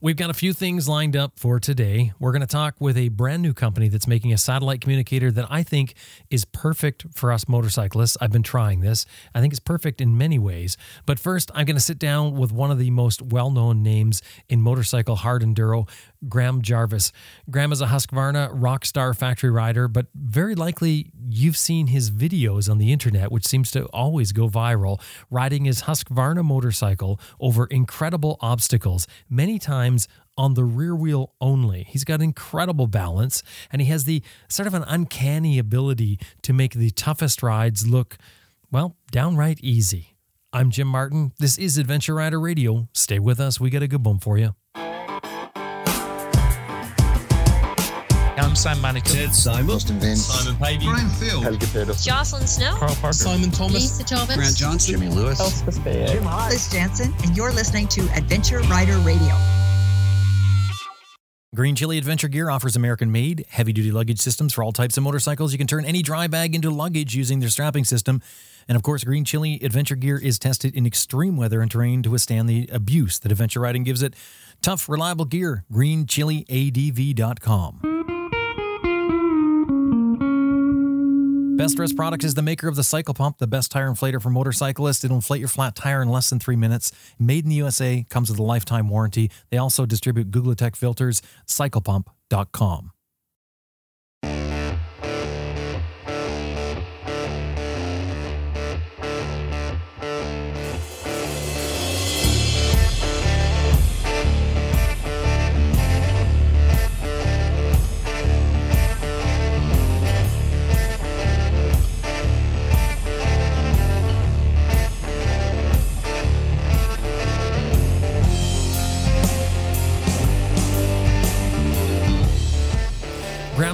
We've got a few things lined up for today. We're going to talk with a brand new company that's making a satellite communicator that I think is perfect for us motorcyclists. I've been trying this. I think it's perfect in many ways. But first, I'm going to sit down with one of the most well known names in motorcycle hard enduro, Graham Jarvis. Graham is a Husqvarna Rockstar factory rider, but very likely you've seen his videos on the internet, which seems to always go viral, riding his Husqvarna motorcycle over incredible obstacles, many times on the rear wheel only. He's got incredible balance and he has the sort of an uncanny ability to make the toughest rides look, well, downright easy. I'm Jim Martin. This is Adventure Rider Radio. Stay with us. We got a good one for you. I'm Sam Manicom. Ted Simon. Austin Vince. Simon Pavey. Brian Field. Helge Peter. Jocelyn Snow. Carl Parker. Simon Thomas. Lisa Thomas. Grant Johnson. Jimmy Lewis. Liz Jansen, and you're listening to Adventure Rider Radio. Green Chili Adventure Gear offers American made, heavy duty luggage systems for all types of motorcycles. You can turn any dry bag into luggage using their strapping system. And of course, Green Chili Adventure Gear is tested in extreme weather and terrain to withstand the abuse that adventure riding gives it. Tough, reliable gear. GreenChiliADV.com. Best Rest Product is the maker of the Cycle Pump, the best tire inflator for motorcyclists. It'll inflate your flat tire in less than three minutes. Made in the USA, comes with a lifetime warranty. They also distribute Googletech filters. CyclePump.com.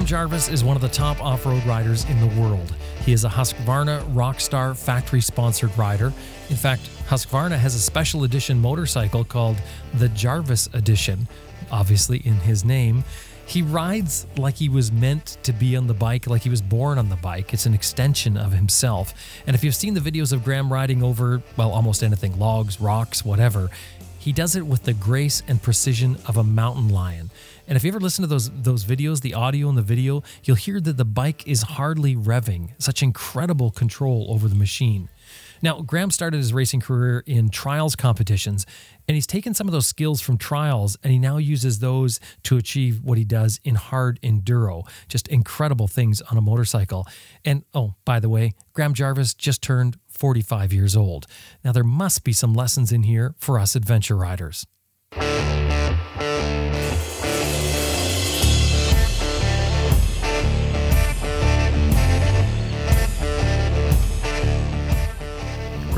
Jarvis is one of the top off road riders in the world. He is a Husqvarna Rockstar factory sponsored rider. In fact, Husqvarna has a special edition motorcycle called the Jarvis Edition, obviously in his name. He rides like he was meant to be on the bike, like he was born on the bike. It's an extension of himself. And if you've seen the videos of Graham riding over, well, almost anything logs, rocks, whatever, he does it with the grace and precision of a mountain lion. And if you ever listen to those those videos, the audio and the video, you'll hear that the bike is hardly revving. Such incredible control over the machine. Now, Graham started his racing career in trials competitions, and he's taken some of those skills from trials and he now uses those to achieve what he does in hard enduro. Just incredible things on a motorcycle. And oh, by the way, Graham Jarvis just turned 45 years old. Now, there must be some lessons in here for us adventure riders.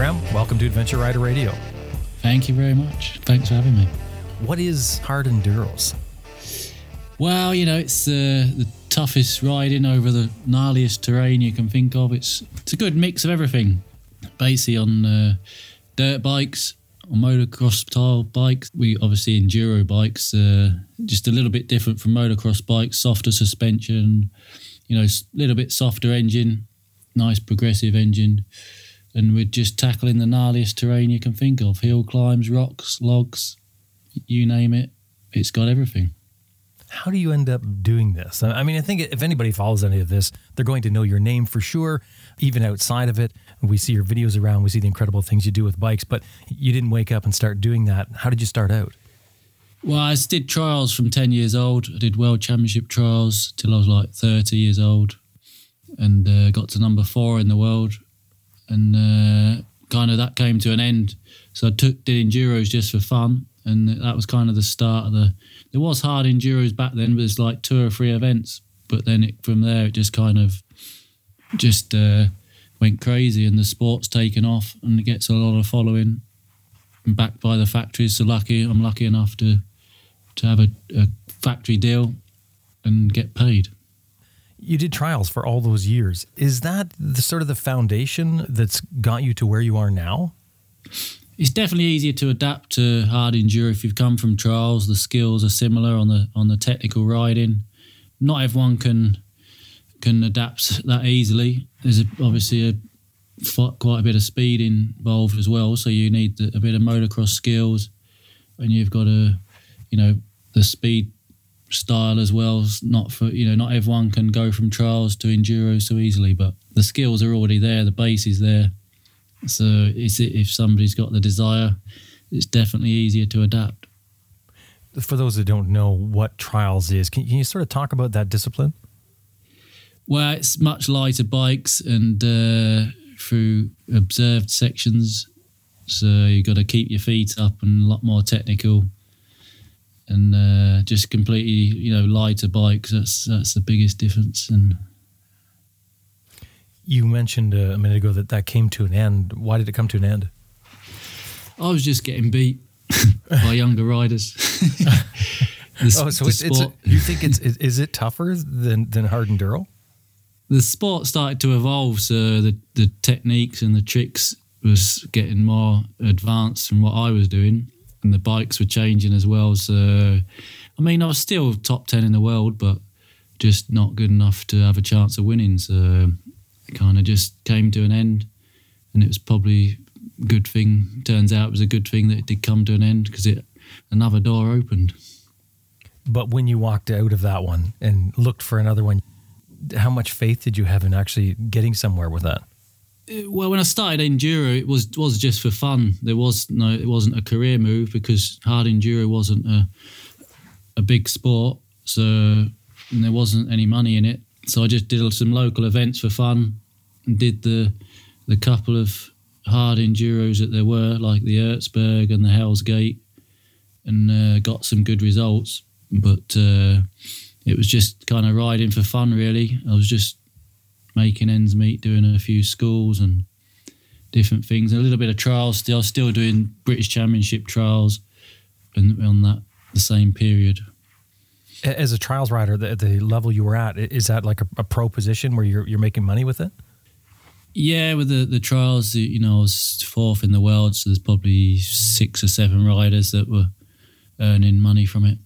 Graham, welcome to Adventure Rider Radio. Thank you very much. Thanks for having me. What is hard enduros? Well, you know, it's uh, the toughest riding over the gnarliest terrain you can think of. It's it's a good mix of everything. Basically, on uh, dirt bikes, on motocross style bikes, we obviously enduro bikes, uh, just a little bit different from motocross bikes. Softer suspension, you know, a little bit softer engine, nice progressive engine and we're just tackling the gnarliest terrain you can think of hill climbs, rocks, logs, you name it. It's got everything. How do you end up doing this? I mean, I think if anybody follows any of this, they're going to know your name for sure, even outside of it. We see your videos around, we see the incredible things you do with bikes, but you didn't wake up and start doing that. How did you start out? Well, I did trials from 10 years old. I did world championship trials till I was like 30 years old and uh, got to number four in the world and uh, kind of that came to an end. So I took did enduros just for fun, and that was kind of the start of the. There was hard enduros back then, but it's like two or three events. But then it, from there, it just kind of just uh, went crazy, and the sport's taken off, and it gets a lot of following. And backed by the factories, so lucky I'm lucky enough to to have a, a factory deal and get paid. You did trials for all those years. Is that the sort of the foundation that's got you to where you are now? It's definitely easier to adapt to hard enduro if you've come from trials. The skills are similar on the on the technical riding. Not everyone can can adapt that easily. There's a, obviously a quite a bit of speed involved as well, so you need a bit of motocross skills, and you've got to, you know, the speed style as well. It's not for you know not everyone can go from trials to enduro so easily, but the skills are already there. The base is there. So it's, if somebody's got the desire, it's definitely easier to adapt. For those that don't know what trials is, can, can you sort of talk about that discipline? Well, it's much lighter bikes and uh, through observed sections. So you've got to keep your feet up and a lot more technical and uh, just completely, you know, lighter bikes. That's that's the biggest difference. And you mentioned uh, a minute ago that that came to an end. Why did it come to an end? I was just getting beat by younger riders. the, oh, so it's, it's a, you think it's is it tougher than than hard enduro? The sport started to evolve, so the the techniques and the tricks was getting more advanced from what I was doing, and the bikes were changing as well. So, I mean, I was still top ten in the world, but just not good enough to have a chance of winning. So, it kind of just came to an end, and it was probably a good thing. Turns out it was a good thing that it did come to an end because it another door opened. But when you walked out of that one and looked for another one, how much faith did you have in actually getting somewhere with that? Well, when I started enduro, it was was just for fun. There was no, it wasn't a career move because hard enduro wasn't a a big sport, so there wasn't any money in it. So I just did some local events for fun, and did the the couple of hard enduros that there were, like the Erzberg and the Hell's Gate, and uh, got some good results. But uh, it was just kind of riding for fun, really. I was just making ends meet, doing a few schools and different things, a little bit of trials. Still, still doing British Championship trials, and on that the same period. As a trials rider, the, the level you were at, is that like a, a pro position where you're you're making money with it? Yeah, with the, the trials, you know, I was fourth in the world, so there's probably six or seven riders that were earning money from it.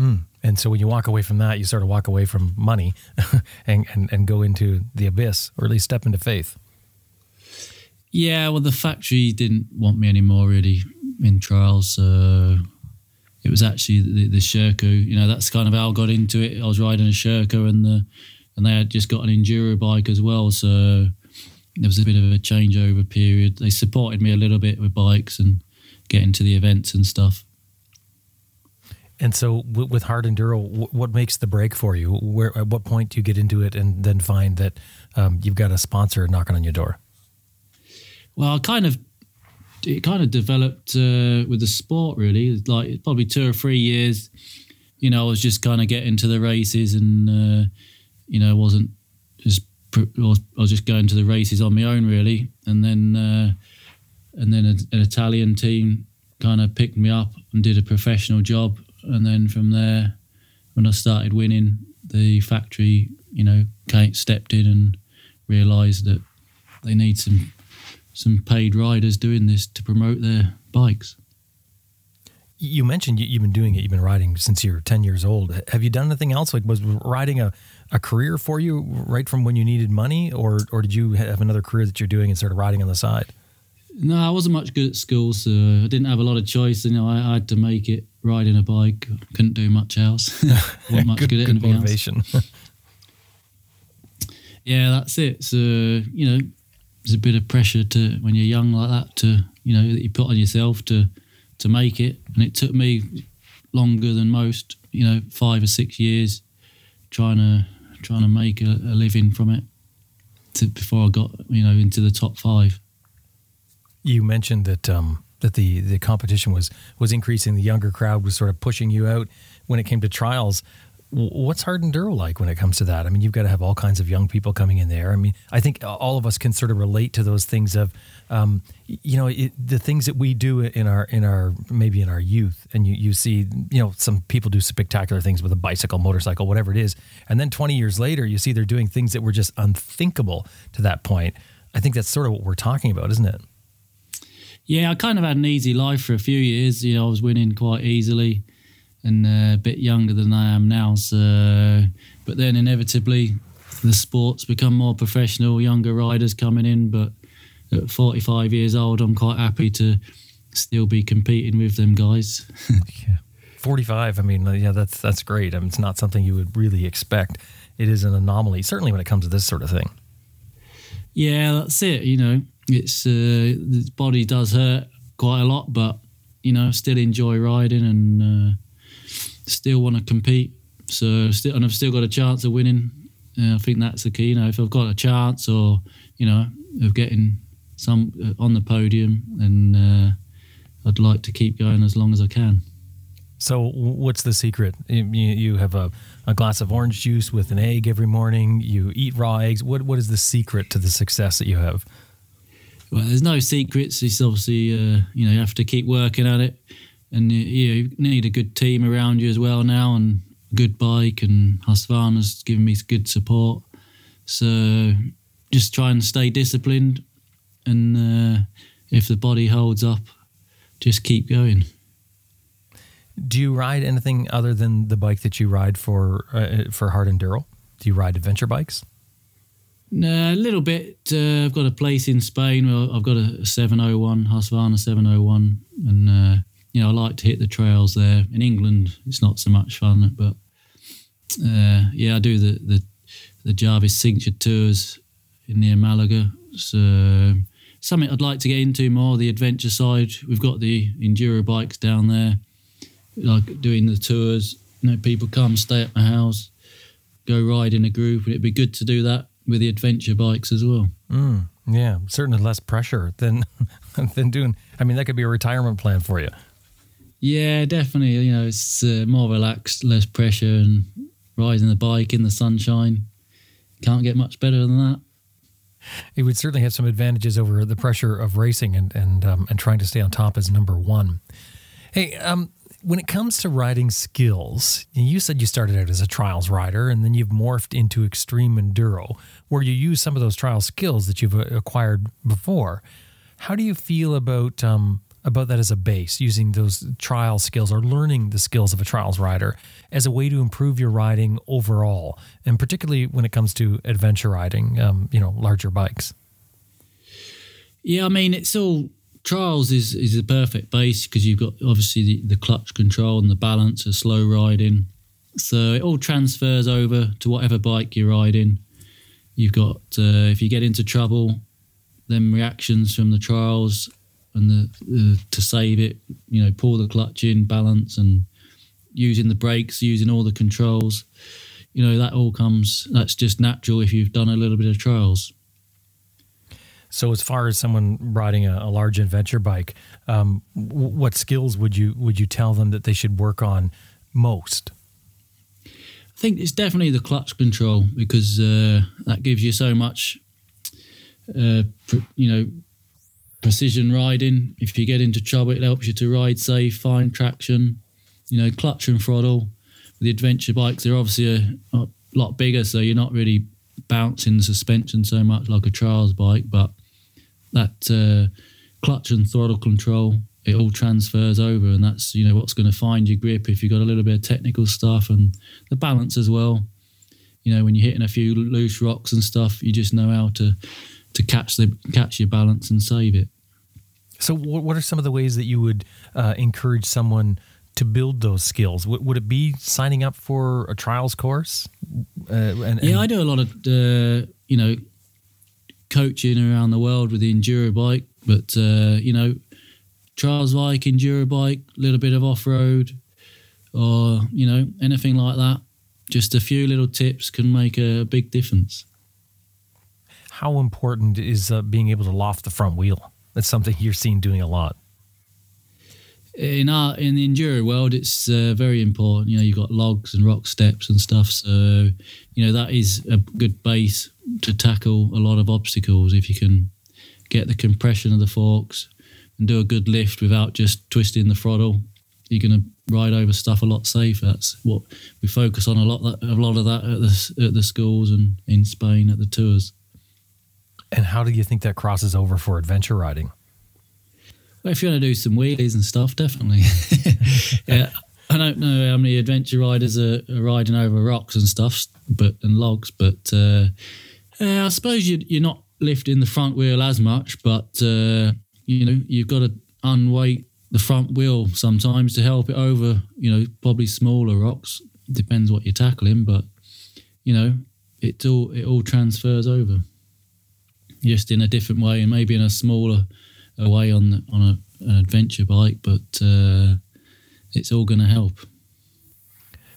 Mm. And so when you walk away from that, you sort of walk away from money and, and, and go into the abyss, or at least step into faith. Yeah, well, the factory didn't want me anymore, really, in trials. So it was actually the, the Sherco. You know, that's kind of how I got into it. I was riding a Sherco, and the and they had just got an enduro bike as well. So there was a bit of a changeover period. They supported me a little bit with bikes and getting to the events and stuff. And so, with hard enduro, what makes the break for you? Where at what point do you get into it and then find that um, you've got a sponsor knocking on your door? Well, I kind of it kind of developed uh, with the sport really. Like probably two or three years, you know, I was just kind of getting to the races and uh, you know wasn't just I was just going to the races on my own really, and then uh, and then an Italian team kind of picked me up and did a professional job, and then from there, when I started winning, the factory you know came, stepped in and realised that they need some some paid riders doing this to promote their bikes. You mentioned you've been doing it. You've been riding since you're 10 years old. Have you done anything else? Like, was riding a, a career for you right from when you needed money, or or did you have another career that you're doing and started riding on the side? No, I wasn't much good at school, so I didn't have a lot of choice. You know, I, I had to make it riding a bike. Couldn't do much else. wasn't much good, good at good anything motivation. else. yeah, that's it. So you know, there's a bit of pressure to when you're young like that to you know that you put on yourself to to make it, and it took me longer than most. You know, five or six years trying to trying to make a, a living from it to, before I got you know into the top five. You mentioned that um, that the the competition was was increasing. The younger crowd was sort of pushing you out when it came to trials. What's hard enduro like when it comes to that? I mean, you've got to have all kinds of young people coming in there. I mean, I think all of us can sort of relate to those things of, um, you know, it, the things that we do in our in our maybe in our youth, and you you see, you know, some people do spectacular things with a bicycle, motorcycle, whatever it is, and then 20 years later, you see they're doing things that were just unthinkable to that point. I think that's sort of what we're talking about, isn't it? Yeah, I kind of had an easy life for a few years. You know, I was winning quite easily and uh, a bit younger than I am now. So, but then inevitably, the sports become more professional. Younger riders coming in, but at 45 years old, I'm quite happy to still be competing with them guys. yeah. 45. I mean, yeah, that's that's great. I mean, it's not something you would really expect. It is an anomaly, certainly when it comes to this sort of thing. Yeah, that's it. You know, it's uh, the body does hurt quite a lot, but you know, still enjoy riding and uh, still want to compete. So still, and I've still got a chance of winning. Uh, I think that's the key. You know, if I've got a chance, or you know, of getting some uh, on the podium, then uh, I'd like to keep going as long as I can. So, what's the secret? You, you have a, a glass of orange juice with an egg every morning. You eat raw eggs. What What is the secret to the success that you have? Well, there's no secrets. It's obviously uh, you know you have to keep working at it, and you, you need a good team around you as well now, and a good bike. And Husqvarna's given me good support. So just try and stay disciplined, and uh, if the body holds up, just keep going. Do you ride anything other than the bike that you ride for uh, for hard enduro? Do you ride adventure bikes? A little bit. Uh, I've got a place in Spain where I've got a 701, Husqvarna 701, and uh, you know I like to hit the trails there. In England, it's not so much fun, but uh, yeah, I do the the the Jarvis Signature Tours in near Malaga. So something I'd like to get into more the adventure side. We've got the enduro bikes down there, like doing the tours. You know, people come stay at my house, go ride in a group, and it'd be good to do that with the adventure bikes as well. Mm, yeah, certainly less pressure than than doing. I mean, that could be a retirement plan for you. Yeah, definitely. You know, it's uh, more relaxed, less pressure, and riding the bike in the sunshine. Can't get much better than that. It would certainly have some advantages over the pressure of racing and and um, and trying to stay on top as number one. Hey, um, when it comes to riding skills, you said you started out as a trials rider and then you've morphed into extreme enduro, where you use some of those trial skills that you've uh, acquired before. How do you feel about um, about that as a base, using those trial skills or learning the skills of a trials rider as a way to improve your riding overall, and particularly when it comes to adventure riding, um, you know, larger bikes? Yeah, I mean, it's all trials is is the perfect base because you've got obviously the, the clutch control and the balance of slow riding. So it all transfers over to whatever bike you're riding. You've got uh, if you get into trouble, then reactions from the trials and the uh, to save it, you know, pull the clutch in, balance, and using the brakes, using all the controls. You know that all comes. That's just natural if you've done a little bit of trials. So, as far as someone riding a, a large adventure bike, um, w- what skills would you would you tell them that they should work on most? I think it's definitely the clutch control because uh, that gives you so much, uh, you know, precision riding. If you get into trouble, it helps you to ride safe, find traction. You know, clutch and throttle. The adventure bikes, they're obviously a, a lot bigger, so you're not really bouncing the suspension so much like a trials bike, but that uh, clutch and throttle control it all transfers over and that's you know what's going to find your grip if you've got a little bit of technical stuff and the balance as well. You know when you're hitting a few loose rocks and stuff you just know how to to catch the catch your balance and save it. So what are some of the ways that you would uh, encourage someone to build those skills? Would, would it be signing up for a trials course? Uh, and, yeah i do a lot of uh, you know coaching around the world with the enduro bike, but uh, you know, trials bike, enduro bike, a little bit of off road, or you know, anything like that. Just a few little tips can make a big difference. How important is uh, being able to loft the front wheel? That's something you're seeing doing a lot. In our in the enduro world, it's uh, very important. You know, you've got logs and rock steps and stuff, so you know that is a good base to tackle a lot of obstacles if you can get the compression of the forks and do a good lift without just twisting the throttle. You're going to ride over stuff a lot safer. That's what we focus on a lot. That, a lot of that at the at the schools and in Spain at the tours. And how do you think that crosses over for adventure riding? Well, if you want to do some wheelies and stuff, definitely. yeah, I don't know how many adventure riders are, are, riding over rocks and stuff, but and logs, but uh, uh, I suppose you, you're not lifting the front wheel as much, but uh, you know you've got to unweight the front wheel sometimes to help it over, you know, probably smaller rocks. Depends what you're tackling, but you know, it all it all transfers over, just in a different way, and maybe in a smaller way on on a, an adventure bike, but uh, it's all going to help.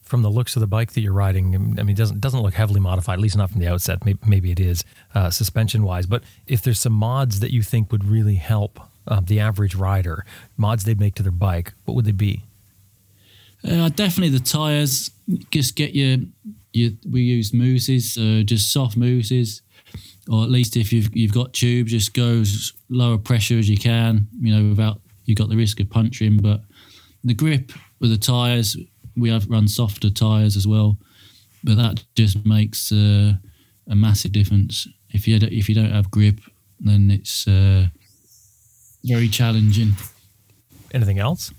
From the looks of the bike that you're riding, I mean, it doesn't doesn't look heavily modified, at least not from the outset. Maybe, maybe it is uh, suspension wise, but if there's some mods that you think would really help uh, the average rider, mods they'd make to their bike, what would they be? Uh, definitely the tires. Just get your, your we use mousses, uh, just soft mousses, or at least if you've you've got tubes, just go as lower pressure as you can. You know, without you got the risk of puncturing. But the grip with the tires, we have run softer tires as well, but that just makes uh, a massive difference. If you if you don't have grip, then it's uh, very challenging. Anything else?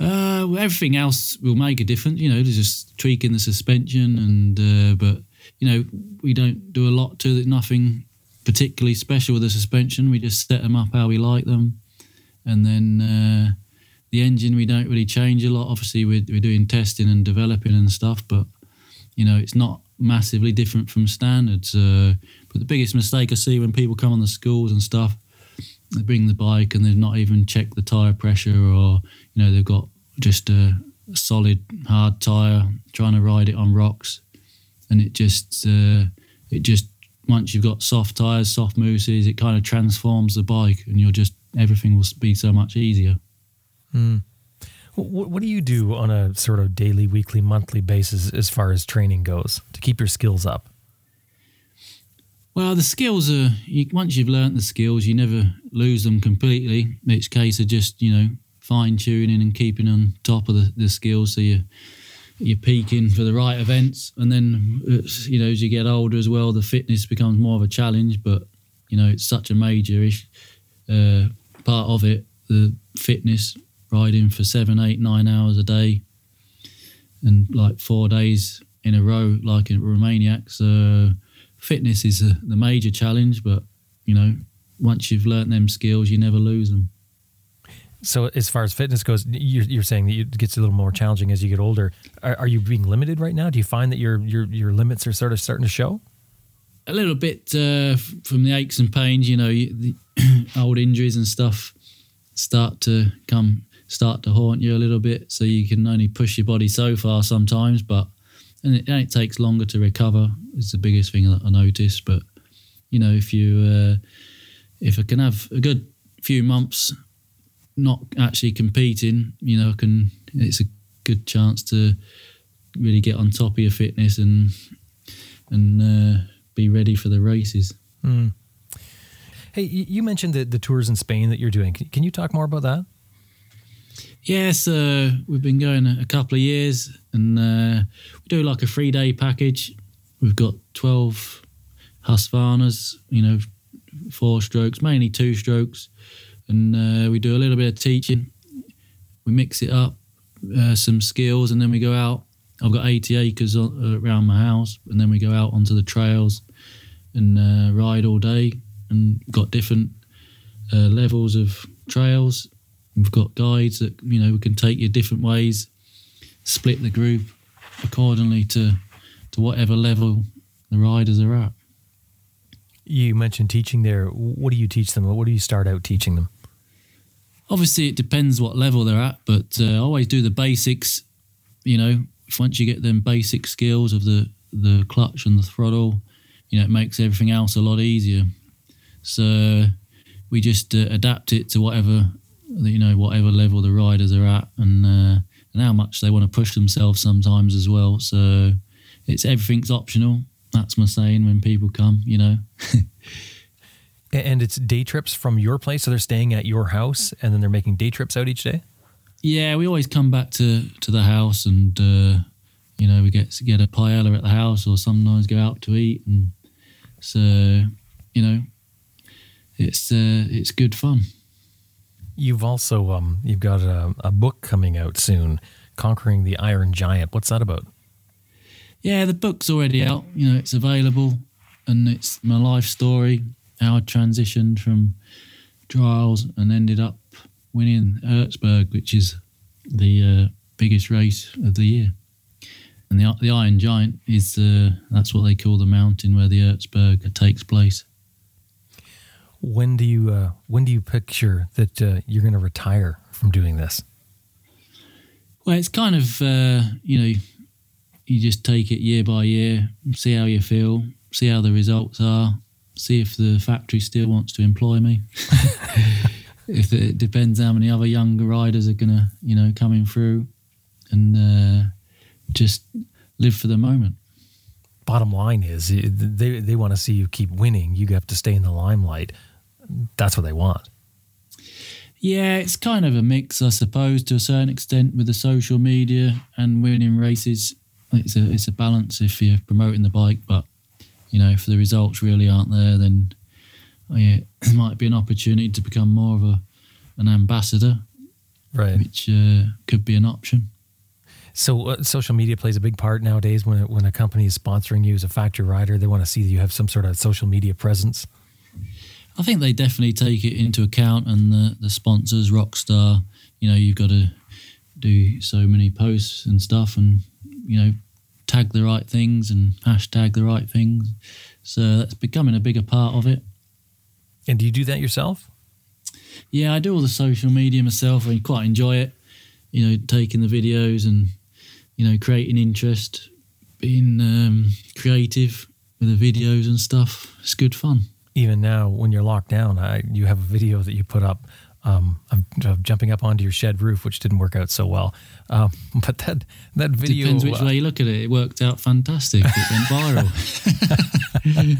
Uh, well, everything else will make a difference. You know, there's just tweaking the suspension, and uh, but you know we don't do a lot to it. Nothing particularly special with the suspension. We just set them up how we like them, and then uh, the engine we don't really change a lot. Obviously, we're, we're doing testing and developing and stuff, but you know it's not massively different from standards. Uh, but the biggest mistake I see when people come on the schools and stuff they bring the bike and they've not even checked the tire pressure or you know they've got just a, solid hard tire trying to ride it on rocks and it just uh, it just once you've got soft tires soft mousses it kind of transforms the bike and you're just everything will be so much easier mm. what, what do you do on a sort of daily weekly monthly basis as far as training goes to keep your skills up well, the skills are you, once you've learnt the skills, you never lose them completely. It's a case of just you know fine tuning and keeping on top of the, the skills, so you you're peaking for the right events, and then you know as you get older as well, the fitness becomes more of a challenge. But you know it's such a major uh, part of it, the fitness, riding for seven, eight, nine hours a day, and like four days in a row, like in Romaniac. So fitness is a, the major challenge, but you know, once you've learnt them skills, you never lose them. So, as far as fitness goes, you're, you're saying that it gets a little more challenging as you get older. Are, are, you being limited right now? Do you find that your your your limits are sort of starting to show? A little bit uh, from the aches and pains, you know, the old injuries and stuff start to come, start to haunt you a little bit. So you can only push your body so far sometimes, but and it, and it takes longer to recover. Is the biggest thing that I noticed. But you know, if you uh, if I can have a good few months not actually competing, you know, I can. It's a good chance to really get on top of your fitness and and uh, be ready for the races. Mm. Hey, you mentioned the, the tours in Spain that you're doing. Can you talk more about that? Yes, so we've been going a couple of years, and uh, we do like a three day package. We've got twelve Husqvarnas, you know, four strokes, mainly two strokes, and uh, we do a little bit of teaching. We mix it up, uh, some skills, and then we go out. I've got 80 acres around my house, and then we go out onto the trails and uh, ride all day, and got different uh, levels of trails We've got guides that you know we can take you different ways, split the group accordingly to to whatever level the riders are at. You mentioned teaching there. What do you teach them? What do you start out teaching them? Obviously, it depends what level they're at, but uh, I always do the basics. You know, once you get them basic skills of the the clutch and the throttle, you know, it makes everything else a lot easier. So we just uh, adapt it to whatever you know whatever level the riders are at and uh, and how much they want to push themselves sometimes as well. So it's everything's optional. That's my saying when people come, you know. and it's day trips from your place, so they're staying at your house, and then they're making day trips out each day. Yeah, we always come back to to the house, and uh, you know we get to get a paella at the house, or sometimes go out to eat, and so you know it's uh, it's good fun. You've also um, you've got a, a book coming out soon, "Conquering the Iron Giant." What's that about? Yeah, the book's already out. You know, it's available, and it's my life story, how I transitioned from trials and ended up winning Erzberg, which is the uh, biggest race of the year. And the the Iron Giant is uh, that's what they call the mountain where the Erzberg takes place. When do you uh, when do you picture that uh, you're going to retire from doing this? Well, it's kind of uh, you know you just take it year by year, see how you feel, see how the results are, see if the factory still wants to employ me. if it depends how many other younger riders are going to you know coming through, and uh, just live for the moment. Bottom line is they they want to see you keep winning. You have to stay in the limelight. That's what they want. Yeah, it's kind of a mix, I suppose, to a certain extent with the social media and winning races. It's a it's a balance if you're promoting the bike, but you know if the results really aren't there, then oh yeah, it might be an opportunity to become more of a an ambassador, Right. which uh, could be an option. So uh, social media plays a big part nowadays. When when a company is sponsoring you as a factory rider, they want to see that you have some sort of social media presence. I think they definitely take it into account, and the, the sponsors, Rockstar, you know, you've got to do so many posts and stuff, and you know, tag the right things and hashtag the right things. So that's becoming a bigger part of it. And do you do that yourself? Yeah, I do all the social media myself. I quite enjoy it. You know, taking the videos and you know, creating interest, being um, creative with the videos and stuff. It's good fun. Even now, when you're locked down, I, you have a video that you put up um, of, of jumping up onto your shed roof, which didn't work out so well. Um, but that that video Depends which uh, way you look at it. It worked out fantastic. It went viral.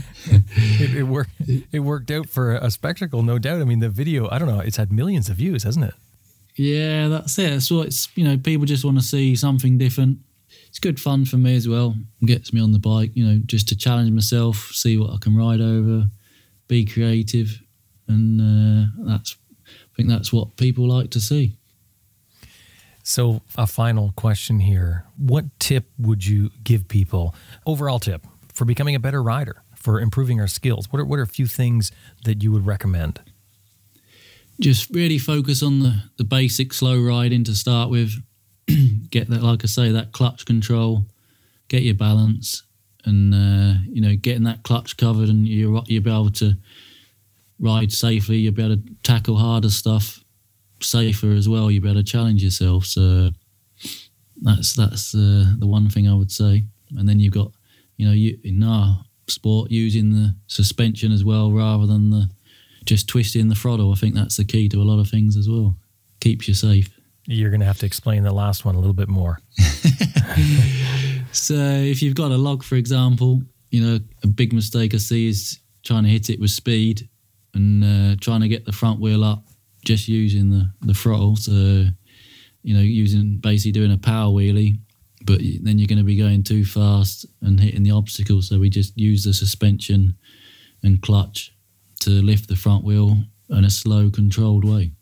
it, it worked. It worked out for a spectacle, no doubt. I mean, the video. I don't know. It's had millions of views, hasn't it? Yeah, that's it. So it's you know people just want to see something different. It's good fun for me as well. Gets me on the bike, you know, just to challenge myself, see what I can ride over, be creative, and uh, that's I think that's what people like to see. So, a final question here: What tip would you give people? Overall tip for becoming a better rider, for improving our skills. What are what are a few things that you would recommend? Just really focus on the the basic slow riding to start with. get that, like I say, that clutch control, get your balance, and uh, you know, getting that clutch covered, and you you'll be able to ride safely. You'll be able to tackle harder stuff safer as well. You'll be able to challenge yourself. So that's that's uh, the one thing I would say. And then you've got, you know, you in our sport using the suspension as well rather than the just twisting the throttle. I think that's the key to a lot of things as well. Keeps you safe. You're going to have to explain the last one a little bit more. So if you've got a log, for example, you know, a big mistake I see is trying to hit it with speed and uh, trying to get the front wheel up just using the, the throttle. So, you know, using basically doing a power wheelie, but then you're going to be going too fast and hitting the obstacle. So we just use the suspension and clutch to lift the front wheel in a slow, controlled way.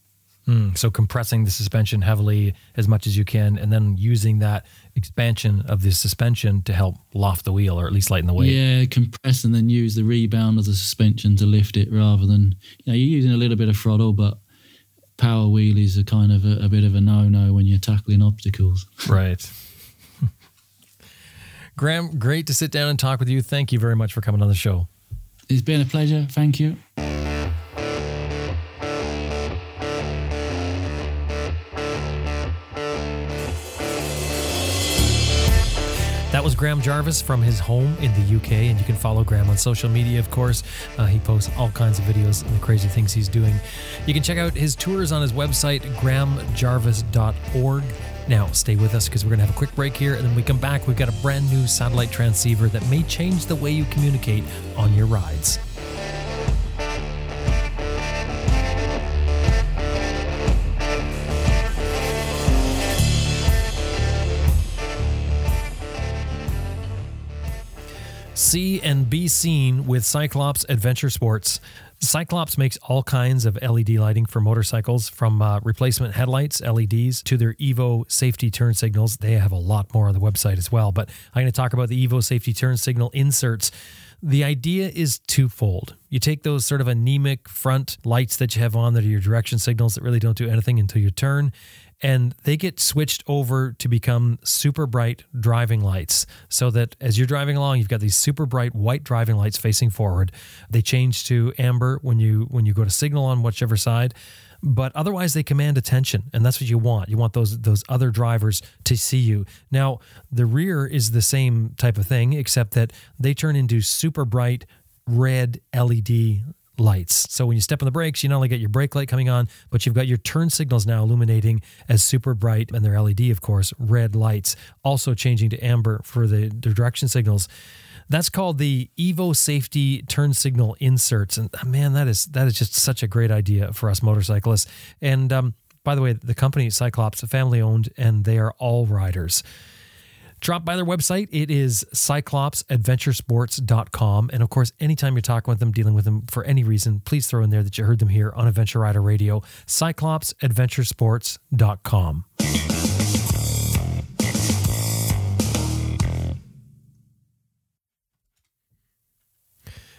Hmm, so compressing the suspension heavily as much as you can, and then using that expansion of the suspension to help loft the wheel or at least lighten the weight. Yeah, compress and then use the rebound of the suspension to lift it rather than, you know, you're using a little bit of throttle, but power wheelies are kind of a, a bit of a no no when you're tackling obstacles. Right. Graham, great to sit down and talk with you. Thank you very much for coming on the show. It's been a pleasure. Thank you. Graham Jarvis from his home in the UK, and you can follow Graham on social media, of course. Uh, he posts all kinds of videos and the crazy things he's doing. You can check out his tours on his website, grahamjarvis.org. Now, stay with us because we're going to have a quick break here, and then we come back. We've got a brand new satellite transceiver that may change the way you communicate on your rides. See and be seen with Cyclops Adventure Sports. Cyclops makes all kinds of LED lighting for motorcycles, from uh, replacement headlights, LEDs, to their Evo safety turn signals. They have a lot more on the website as well, but I'm going to talk about the Evo safety turn signal inserts. The idea is twofold. You take those sort of anemic front lights that you have on that are your direction signals that really don't do anything until you turn, and they get switched over to become super bright driving lights so that as you're driving along you've got these super bright white driving lights facing forward. They change to amber when you when you go to signal on whichever side but otherwise they command attention and that's what you want. You want those those other drivers to see you. Now the rear is the same type of thing except that they turn into super bright red led lights. So when you step on the brakes, you not only get your brake light coming on, but you've got your turn signals now illuminating as super bright and their LED, of course, red lights, also changing to amber for the, the direction signals. That's called the Evo Safety Turn Signal Inserts, and uh, man, that is that is just such a great idea for us motorcyclists. And um, by the way, the company Cyclops, family owned, and they are all riders. Drop by their website. It is cyclopsadventuresports.com. And of course, anytime you're talking with them, dealing with them for any reason, please throw in there that you heard them here on Adventure Rider Radio, cyclopsadventuresports.com.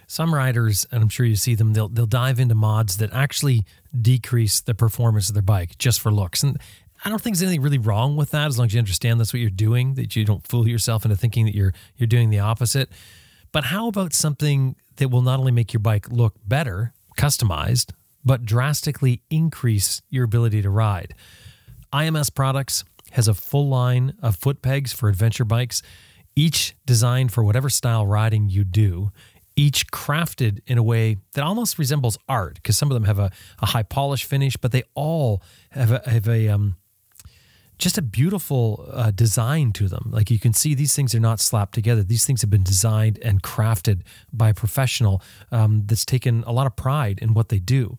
Some riders, and I'm sure you see them, they'll they'll dive into mods that actually decrease the performance of their bike just for looks. And I don't think there's anything really wrong with that as long as you understand that's what you're doing, that you don't fool yourself into thinking that you're you're doing the opposite. But how about something that will not only make your bike look better, customized, but drastically increase your ability to ride? IMS Products has a full line of foot pegs for adventure bikes, each designed for whatever style riding you do each crafted in a way that almost resembles art because some of them have a, a high polish finish, but they all have a, have a um, just a beautiful uh, design to them. Like you can see, these things are not slapped together. These things have been designed and crafted by a professional um, that's taken a lot of pride in what they do.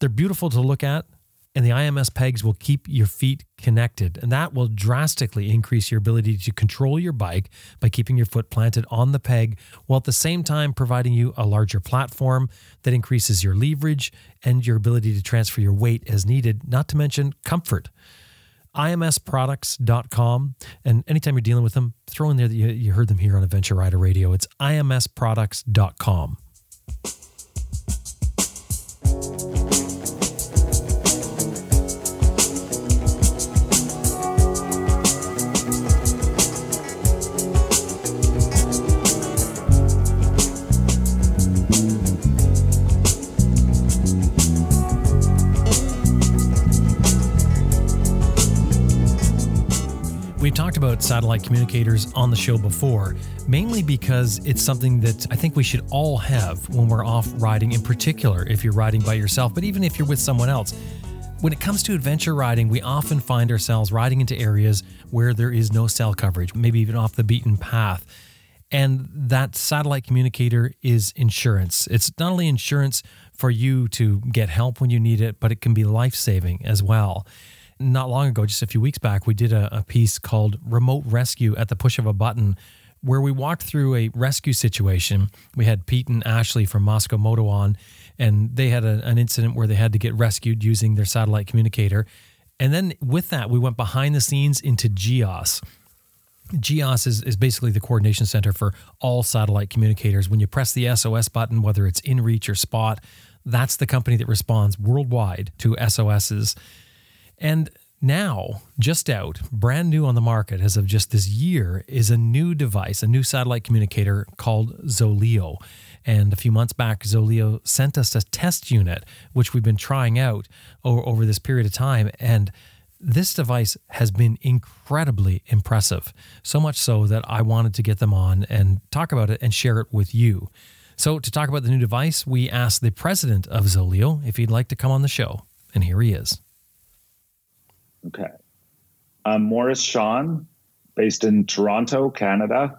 They're beautiful to look at, and the IMS pegs will keep your feet connected, and that will drastically increase your ability to control your bike by keeping your foot planted on the peg, while at the same time providing you a larger platform that increases your leverage and your ability to transfer your weight as needed, not to mention comfort imsproducts.com. And anytime you're dealing with them, throw in there that you, you heard them here on Adventure Rider Radio. It's imsproducts.com. talked about satellite communicators on the show before, mainly because it's something that I think we should all have when we're off riding, in particular if you're riding by yourself, but even if you're with someone else. When it comes to adventure riding, we often find ourselves riding into areas where there is no cell coverage, maybe even off the beaten path. And that satellite communicator is insurance. It's not only insurance for you to get help when you need it, but it can be life saving as well not long ago, just a few weeks back, we did a, a piece called Remote Rescue at the Push of a Button, where we walked through a rescue situation. We had Pete and Ashley from Moscow Moto on, and they had a, an incident where they had to get rescued using their satellite communicator. And then with that, we went behind the scenes into GEOS. GEOS is, is basically the coordination center for all satellite communicators. When you press the SOS button, whether it's InReach or Spot, that's the company that responds worldwide to SOSs. And now, just out, brand new on the market as of just this year, is a new device, a new satellite communicator called Zoleo. And a few months back, Zoleo sent us a test unit, which we've been trying out over, this period of time. And this device has been incredibly impressive, so much so that I wanted to get them on and talk about it and share it with you. So, to talk about the new device, we asked the president of Zoleo if he'd like to come on the show. And here he is. Okay. I'm Morris Sean, based in Toronto, Canada,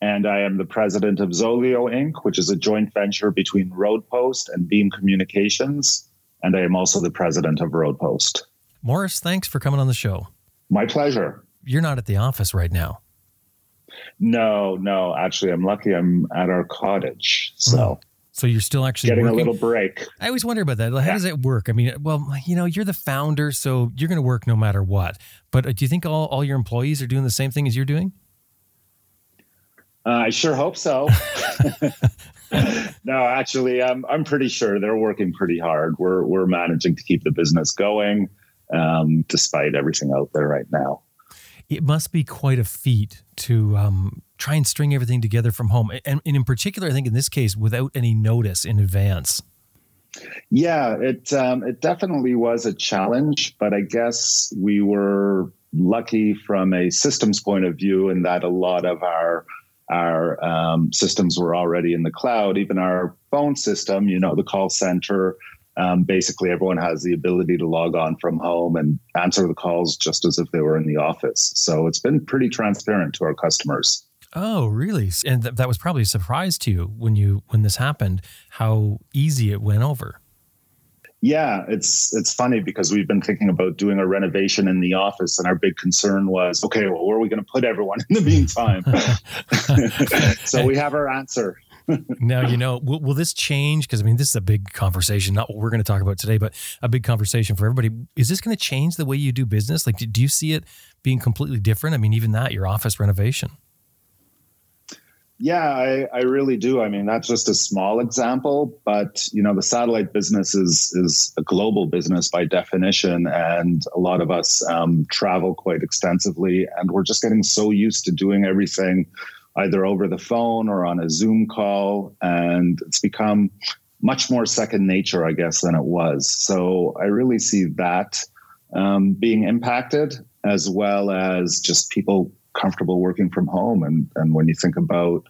and I am the president of Zoleo Inc., which is a joint venture between Roadpost and Beam Communications. And I am also the president of Roadpost. Morris, thanks for coming on the show. My pleasure. You're not at the office right now. No, no. Actually, I'm lucky I'm at our cottage. So. Hmm. So you're still actually getting working. a little break. I always wonder about that. How Yeah. does it work? I mean, well, you know, you're the founder, so you're going to work no matter what. But uh, do you think all, all your employees are doing the same thing as you're doing? Uh, I sure hope so. no, actually, I'm I'm pretty sure they're working pretty hard. We're we're managing to keep the business going um, despite everything out there right now. It must be quite a feat to um, try and string everything together from home, and, and in particular, I think in this case, without any notice in advance. Yeah, it um, it definitely was a challenge, but I guess we were lucky from a systems point of view in that a lot of our our um, systems were already in the cloud. Even our phone system, you know, the call center. Um, basically, everyone has the ability to log on from home and answer the calls just as if they were in the office. So it's been pretty transparent to our customers. Oh, really? And th- that was probably a surprise to you when you when this happened. How easy it went over. Yeah, it's it's funny because we've been thinking about doing a renovation in the office, and our big concern was, okay, well, where are we going to put everyone in the meantime? so we have our answer. now you know will, will this change because i mean this is a big conversation not what we're going to talk about today but a big conversation for everybody is this going to change the way you do business like do, do you see it being completely different i mean even that your office renovation Yeah, I, I really do. I mean, that's just a small example, but you know, the satellite business is is a global business by definition, and a lot of us um, travel quite extensively, and we're just getting so used to doing everything either over the phone or on a Zoom call, and it's become much more second nature, I guess, than it was. So I really see that um, being impacted, as well as just people comfortable working from home. And and when you think about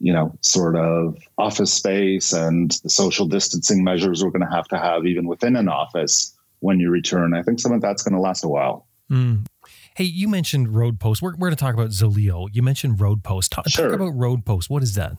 you know sort of office space and the social distancing measures we're going to have to have even within an office when you return, I think some of that's going to last a while. Mm. Hey, you mentioned Roadpost. We're, we're going to talk about Zoleo. You mentioned Roadpost. Talk, Sure. talk about Roadpost. What is that?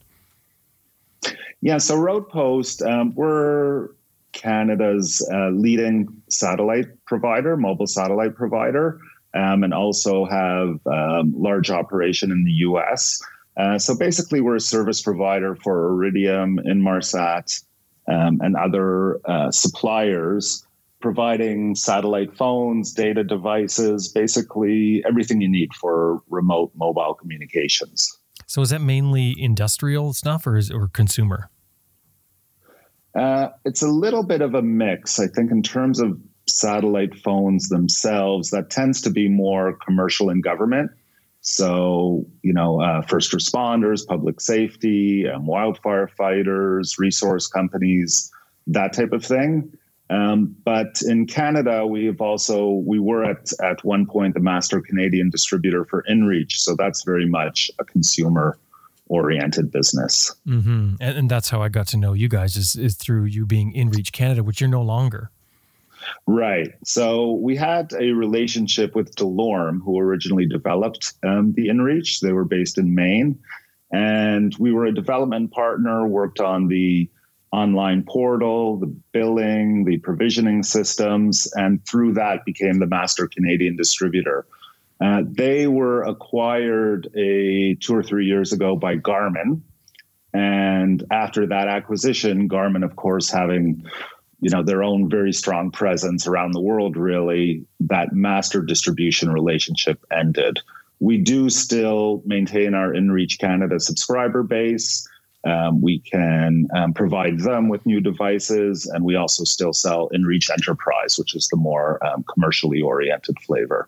Yeah, so Roadpost, um, we're Canada's uh, leading satellite provider, mobile satellite provider, um, and also have um, large operation in the U.S. Uh, so basically, we're a service provider for Iridium, Inmarsat, um, and other uh, suppliers, providing satellite phones, data devices, basically everything you need for remote mobile communications. So is that mainly industrial stuff or is or consumer? Uh, it's a little bit of a mix. I think in terms of satellite phones themselves, that tends to be more commercial and government. So, you know, uh, first responders, public safety, um, wildfire fighters, resource companies, that type of thing. Um, but in Canada, we've also we were at at one point the master Canadian distributor for InReach, so that's very much a consumer oriented business. Mm-hmm. And, and that's how I got to know you guys is, is through you being InReach Canada, which you're no longer. Right. So we had a relationship with DeLorme, who originally developed um, the InReach. They were based in Maine. And we were a development partner, worked on the online portal, the billing, the provisioning systems, and through that became the master Canadian distributor. Uh, they were acquired a two or three years ago by Garmin. And after that acquisition, Garmin, of course, having you know their own very strong presence around the world really that master distribution relationship ended we do still maintain our inreach canada subscriber base um, we can um, provide them with new devices and we also still sell inreach enterprise which is the more um, commercially oriented flavor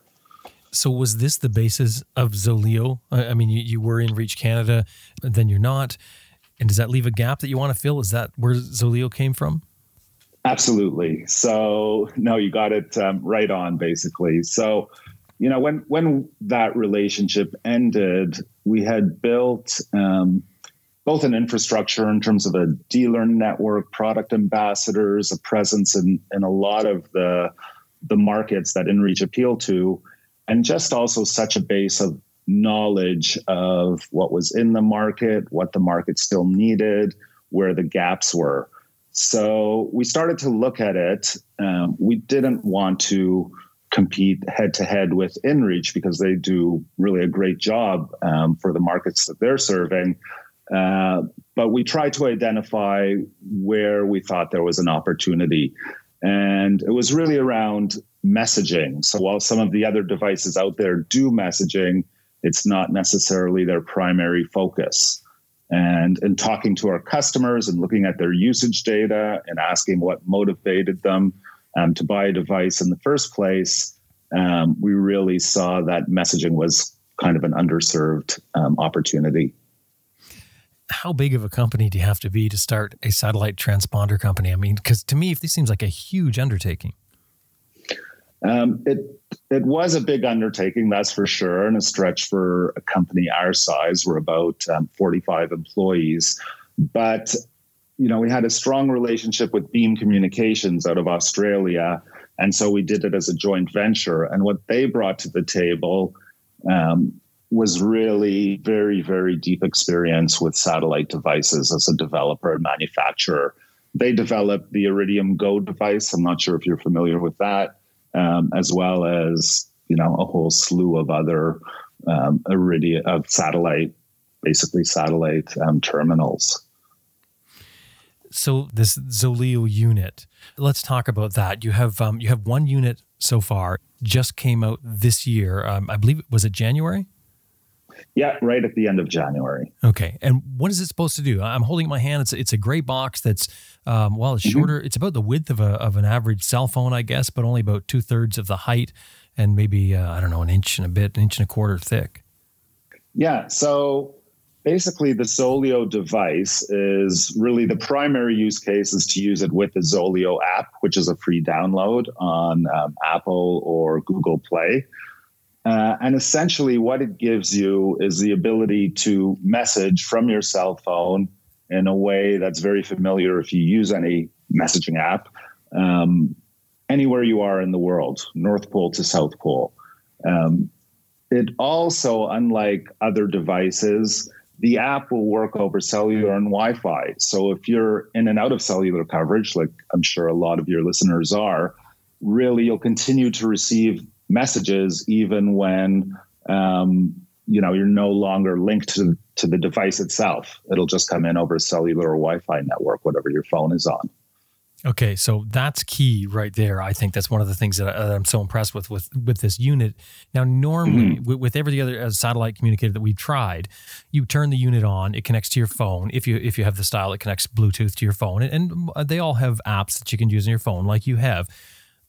So was this the basis of Zoleo? I mean, you, you were InReach Canada, then you're not. And does that leave a gap that you want to fill? Is that where Zoleo came from? Absolutely. So no, you got it um, right on. Basically, so you know when when that relationship ended, we had built um, both an infrastructure in terms of a dealer network, product ambassadors, a presence in in a lot of the the markets that InReach appeal to, and just also such a base of knowledge of what was in the market, what the market still needed, where the gaps were. So we started to look at it. Um, we didn't want to compete head to head with InReach because they do really a great job um, for the markets that they're serving. Uh, but we tried to identify where we thought there was an opportunity. And it was really around messaging. So while some of the other devices out there do messaging, it's not necessarily their primary focus. And in talking to our customers and looking at their usage data and asking what motivated them um, to buy a device in the first place, um, we really saw that messaging was kind of an underserved um, opportunity. How big of a company do you have to be to start a satellite transponder company? I mean, because to me, this seems like a huge undertaking. Um, it it was a big undertaking, that's for sure, and a stretch for a company our size. We're about um, 45 employees, but you know we had a strong relationship with Beam Communications out of Australia, and so we did it as a joint venture. And what they brought to the table um, was really very very deep experience with satellite devices as a developer and manufacturer. They developed the Iridium Go device. I'm not sure if you're familiar with that um, as well as you know a whole slew of other um, of satellite, basically satellite um, terminals. So this Zoleo unit, let's talk about that. You have um, you have one unit so far, just came out this year. Um, I believe it was it January. Yeah, right at the end of January. Okay, and what is it supposed to do? I'm holding my hand. It's it's a gray box that's um, well, it's mm-hmm. shorter. Mm-hmm. It's about the width of a of an average cell phone, I guess, but only about two thirds of the height, and maybe uh, I don't know, an inch and a bit, an inch and a quarter thick. Yeah. So basically, the Zoleo device is really the primary use case is to use it with the Zoleo app, which is a free download on um, Apple or Google Play. Uh, and essentially, what it gives you is the ability to message from your cell phone in a way that's very familiar if you use any messaging app um, anywhere you are in the world, North Pole to South Pole. Um, it also, unlike other devices, the app will work over cellular and Wi Fi. So if you're in and out of cellular coverage, like I'm sure a lot of your listeners are, really you'll continue to receive messages even when um, you know you're no longer linked to to the device itself. It'll just come in over a cellular or Wi-Fi network, whatever your phone is on. Okay, so that's key right there. I think that's one of the things that, I, am so impressed with with with this unit. Now, normally mm-hmm. with, with, every other uh, satellite communicator that we've tried, you turn the unit on, it connects to your phone. If you if you have the style, it connects Bluetooth to your phone, and, and they all have apps that you can use on your phone, like you have.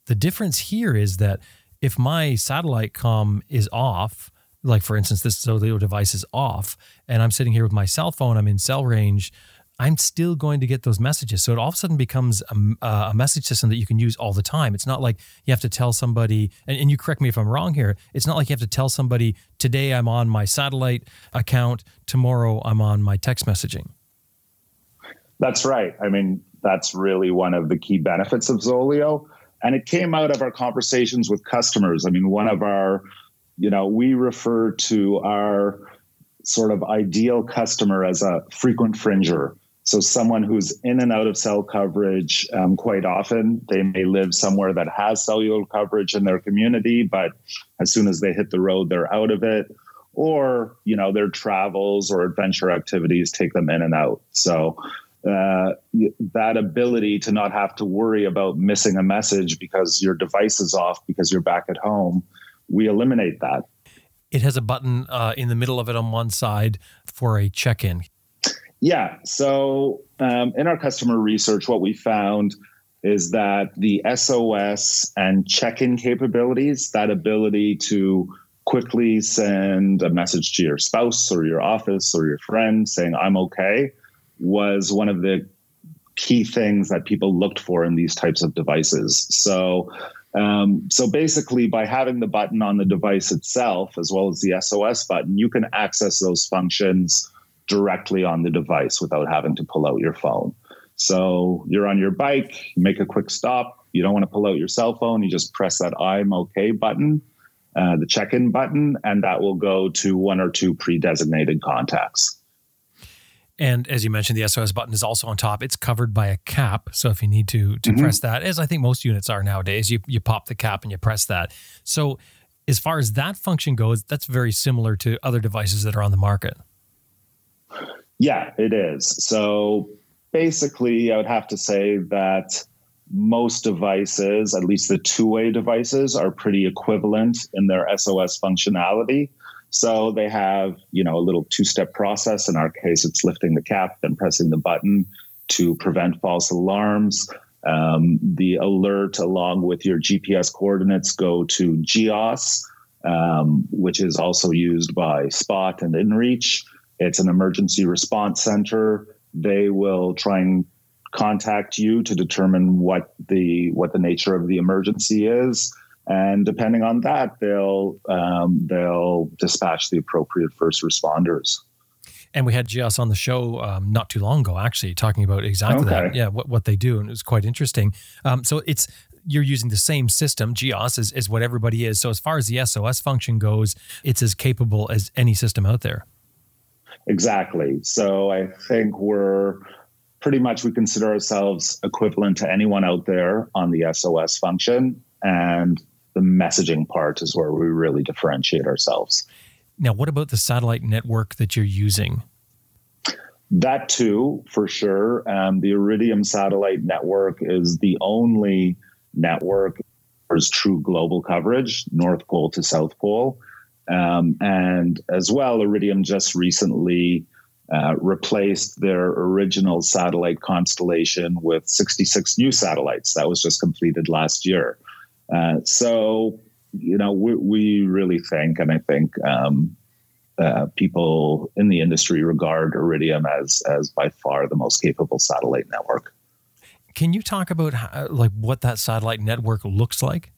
The difference here is that if my satellite com is off, like for instance, this Zoleo device is off, and I'm sitting here with my cell phone, I'm in cell range. I'm still going to get those messages. So it all of a sudden becomes a, a, message system that you can use all the time. It's not like you have to tell somebody, and, and, you correct me if I'm wrong here, it's not like you have to tell somebody, today I'm on my satellite account, tomorrow I'm on my text messaging. That's right. I mean, that's really one of the key benefits of Zoleo. And it came out of our conversations with customers. I mean, one of our you know, we refer to our sort of ideal customer as a frequent fringer. So, someone who's in and out of cell coverage um, quite often. They may live somewhere that has cellular coverage in their community, but as soon as they hit the road, they're out of it. Or, you know, their travels or adventure activities take them in and out. So, uh, that ability to not have to worry about missing a message because your device is off because you're back at home we eliminate that. It has a button uh, in the middle of it on one side for a check in. Yeah. So um, in our customer research, what we found is that the SOS and check in capabilities, that ability to quickly send a message to your spouse or your office or your friend saying, I'm okay, was one of the key things that people looked for in these types of devices. So um, so basically, by having the button on the device itself, as well as the SOS button, you can access those functions directly on the device without having to pull out your phone. So you're on your bike, you make a quick stop. You don't want to pull out your cell phone. You just press that I'm okay button, uh, the check in button, and that will go to one or two pre designated contacts. And as you mentioned, the SOS button is also on top. It's covered by a cap. So if you need to to mm-hmm. press that, as I think most units are nowadays, you you pop the cap and you press that. So as far as that function goes, that's very similar to other devices that are on the market. Yeah, it is. So basically, I would have to say that most devices, at least the two way devices, are pretty equivalent in their SOS functionality. So they have, you know, a little two step process. In our case, it's lifting the cap, then pressing the button to prevent false alarms. Um, the alert, along with your GPS coordinates, go to GEOS, um, which is also used by Spot and InReach. It's an emergency response center. They will try and contact you to determine what the what the nature of the emergency is, and depending on that, they'll um, they'll dispatch the appropriate first responders. And we had GEOS on the show um, not too long ago, actually, talking about exactly Okay. that. Yeah, what, what they do, and it was quite interesting. Um, so it's you're using the same system. GEOS is, is what everybody is. So as far as the SOS function goes, it's as capable as any system out there. Exactly. So I think we're pretty much we consider ourselves equivalent to anyone out there on the SOS function, and the messaging part is where we really differentiate ourselves. Now, what about the satellite network that you're using? That too, for sure. Um, the Iridium satellite network is the only network that offers true global coverage, North Pole to South Pole. Um, and as well, Iridium just recently uh, replaced their original satellite constellation with 66 new satellites. That was just completed last year. Uh, so, you know, we, we really think, and I think um, uh, people in the industry regard Iridium as as by far the most capable satellite network. Can you talk about how, like what that satellite network looks like?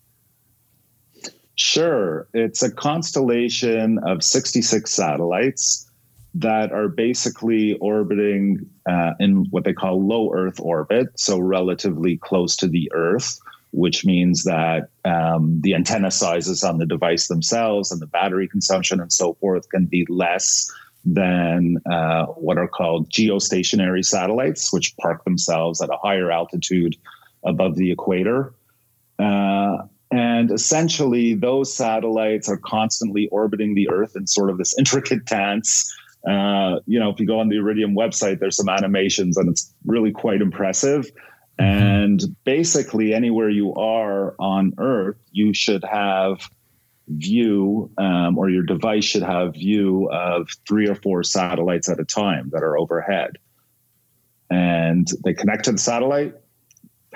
Sure, it's a constellation of 66 satellites that are basically orbiting uh, in what they call low Earth orbit, so relatively close to the Earth, which means that um, the antenna sizes on the device themselves and the battery consumption and so forth can be less than uh, what are called geostationary satellites, which park themselves at a higher altitude above the equator. Uh, and essentially, those satellites are constantly orbiting the Earth in sort of this intricate dance. Uh, you know, if you go on the Iridium website, there's some animations, and it's really quite impressive. And basically, anywhere you are on Earth, you should have view, um, or your device should have view of three or four satellites at a time that are overhead. And they connect to the satellite.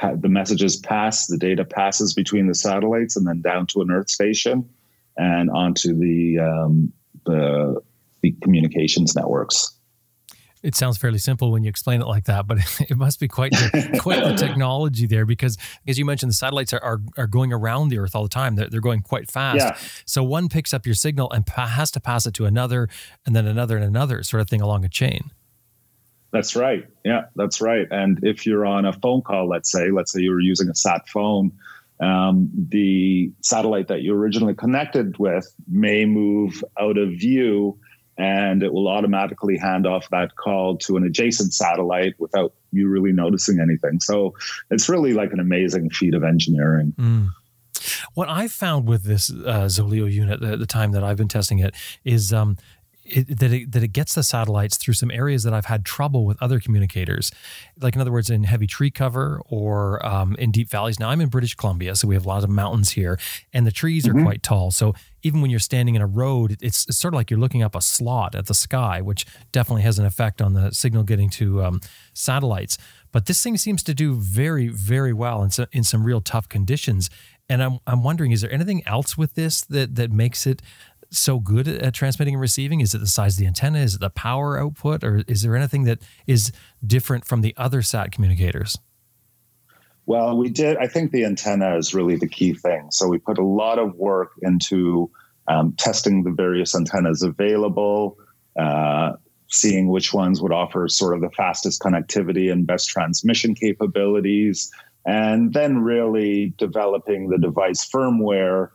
The messages pass, the data passes between the satellites, and then down to an Earth station, and onto the um, the, the communications networks. It sounds fairly simple when you explain it like that, but it must be quite the, quite the technology there because, as you mentioned, the satellites are, are, are going around the Earth all the time. They're, they're going quite fast. Yeah. So one picks up your signal and pa- has to pass it to another, and then another and another sort of thing along a chain. That's right. Yeah, that's right. And if you're on a phone call, let's say, let's say you were using a sat phone, um, the satellite that you originally connected with may move out of view and it will automatically hand off that call to an adjacent satellite without you really noticing anything. So it's really like an amazing feat of engineering. Mm. What I found with this uh, Zoleo unit at the time that I've been testing it is um, it, that it, that it gets the satellites through some areas that I've had trouble with other communicators, like in other words, in heavy tree cover or um, in deep valleys. Now I'm in British Columbia, so we have a lot of mountains here, and the trees are quite tall. So even when you're standing in a road, it's, it's sort of like you're looking up a slot at the sky, which definitely has an effect on the signal getting to um, satellites. But this thing seems to do very, very well in, so, in some real tough conditions. And I'm, I'm wondering, is there anything else with this that, that makes it so good at transmitting and receiving? Is it the size of the antenna? Is it the power output? Or is there anything that is different from the other SAT communicators? Well, we did. I think the antenna is really the key thing. So we put a lot of work into um, testing the various antennas available, uh, seeing which ones would offer sort of the fastest connectivity and best transmission capabilities, and then really developing the device firmware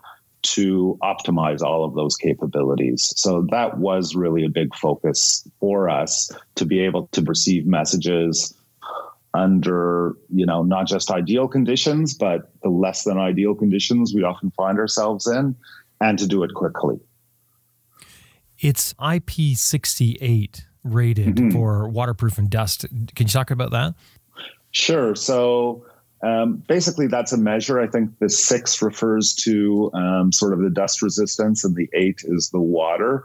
to optimize all of those capabilities. So that was really a big focus for us to be able to receive messages under you know not just ideal conditions but the less than ideal conditions we often find ourselves in and to do it quickly It's IP68 rated Mhm. for waterproof and dust. Can you talk about that? Sure. So um, basically, that's a measure. I think the six refers to um, sort of the dust resistance, and the eight is the water.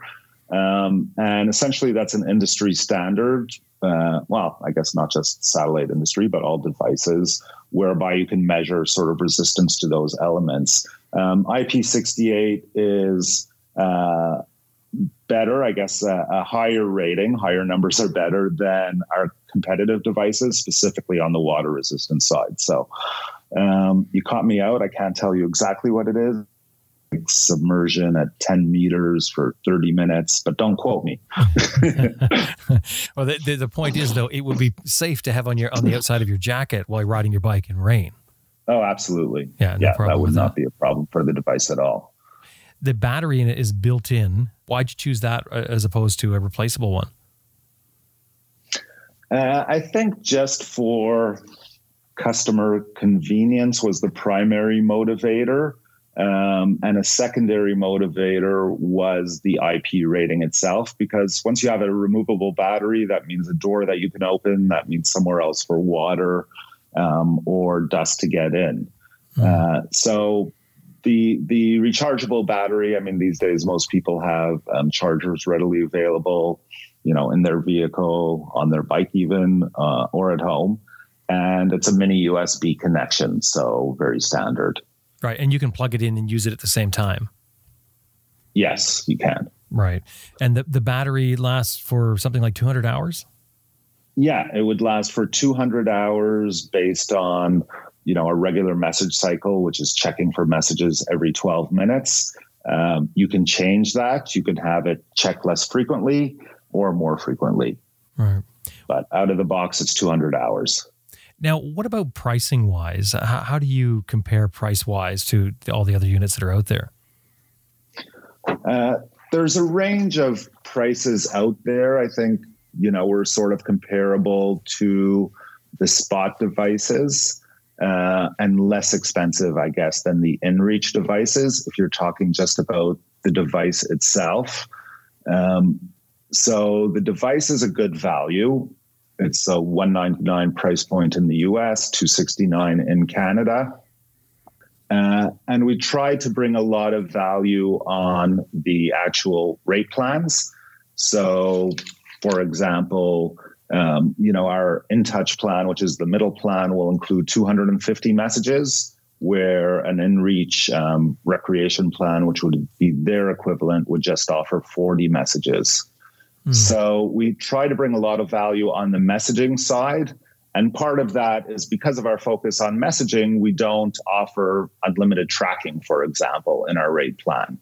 Um, and essentially, that's an industry standard. Uh, well, I guess not just satellite industry, but all devices, whereby you can measure sort of resistance to those elements. Um, IP68 is uh, better, I guess, uh, a higher rating, higher numbers are better than our competitive devices, specifically on the water resistance side. So um, you caught me out. I can't tell you exactly what it is. Like submersion at 10 meters for 30 minutes, but don't quote me. well, the, the, the point is though, it would be safe to have on your on the outside of your jacket while you're riding your bike in rain. Oh, absolutely. Yeah, no yeah, that would not that. be a problem for the device at all. The battery in it is built in. Why'd you choose that uh, as opposed to a replaceable one? Uh, I think just for customer convenience was the primary motivator. Um, and a secondary motivator was the IP rating itself, because once you have a removable battery, that means a door that you can open, that means somewhere else for water um, or dust to get in. Uh, so the the rechargeable battery, I mean, these days most people have um, chargers readily available, you know, in their vehicle, on their bike, even uh, or at home, and it's a mini USB connection, so very standard. Right, and you can plug it in and use it at the same time. Yes, you can. Right, and the the battery lasts for something like 200 hours. Yeah, it would last for 200 hours based on, you know, a regular message cycle, which is checking for messages every 12 minutes. Um, you can change that. You can have it check less frequently or more frequently. Right. But out of the box, it's 200 hours. Now, what about pricing wise? How, how do you compare price wise to the- all the other units that are out there? Uh, there's a range of prices out there. I think, you know, we're sort of comparable to the spot devices uh, and less expensive, I guess, than the InReach devices if you're talking just about the device itself. Um, so the device is a good value. It's a 199 price point in the US, 269 in Canada. Uh, and we try to bring a lot of value on the actual rate plans. So, for example, um, you know, our in touch plan, which is the middle plan, will include 250 messages, where an InReach um, recreation plan, which would be their equivalent, would just offer 40 messages. So we try to bring a lot of value on the messaging side. And part of that is because of our focus on messaging, we don't offer unlimited tracking, for example, in our rate plan.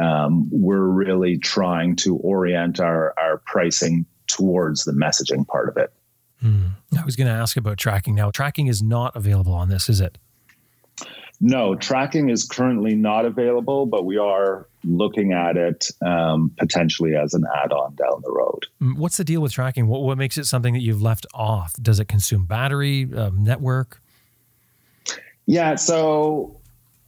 Um, we're really trying to orient our, our pricing towards the messaging part of it. Hmm. I was going to ask about tracking. Now, tracking is not available on this, is it? No, tracking is currently not available, but we are looking at it um, potentially as an add on down the road. Mm, What's the deal with tracking? What, what makes it something that you've left off? Does it consume battery, um, network? Yeah, so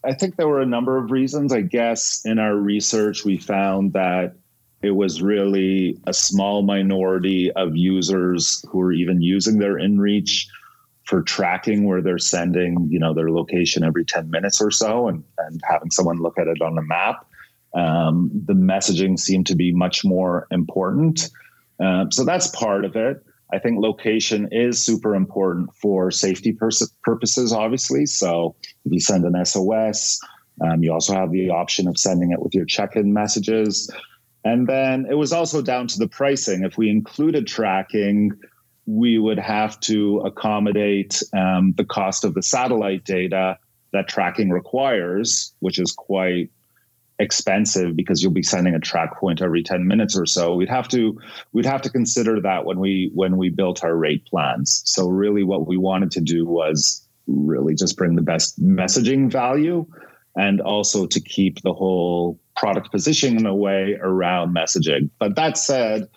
I think there were a number of reasons. I guess in our research, we found that it was really a small minority of users who were even using their InReach for tracking where they're sending, you know, their location every 10 minutes or so and, and having someone look at it on a map. Um, the messaging seemed to be much more important. Um, so that's part of it. I think location is super important for safety pers- purposes, obviously. So if you send an SOS, um, you also have the option of sending it with your check in messages. And then it was also down to the pricing. If we included tracking, we would have to accommodate um, the cost of the satellite data that tracking requires, which is quite expensive because you'll be sending a track point every 10 minutes or so. We'd have to we'd have to consider that when we when we built our rate plans. So really what we wanted to do was really just bring the best messaging value and also to keep the whole product positioning in a way around messaging. But that said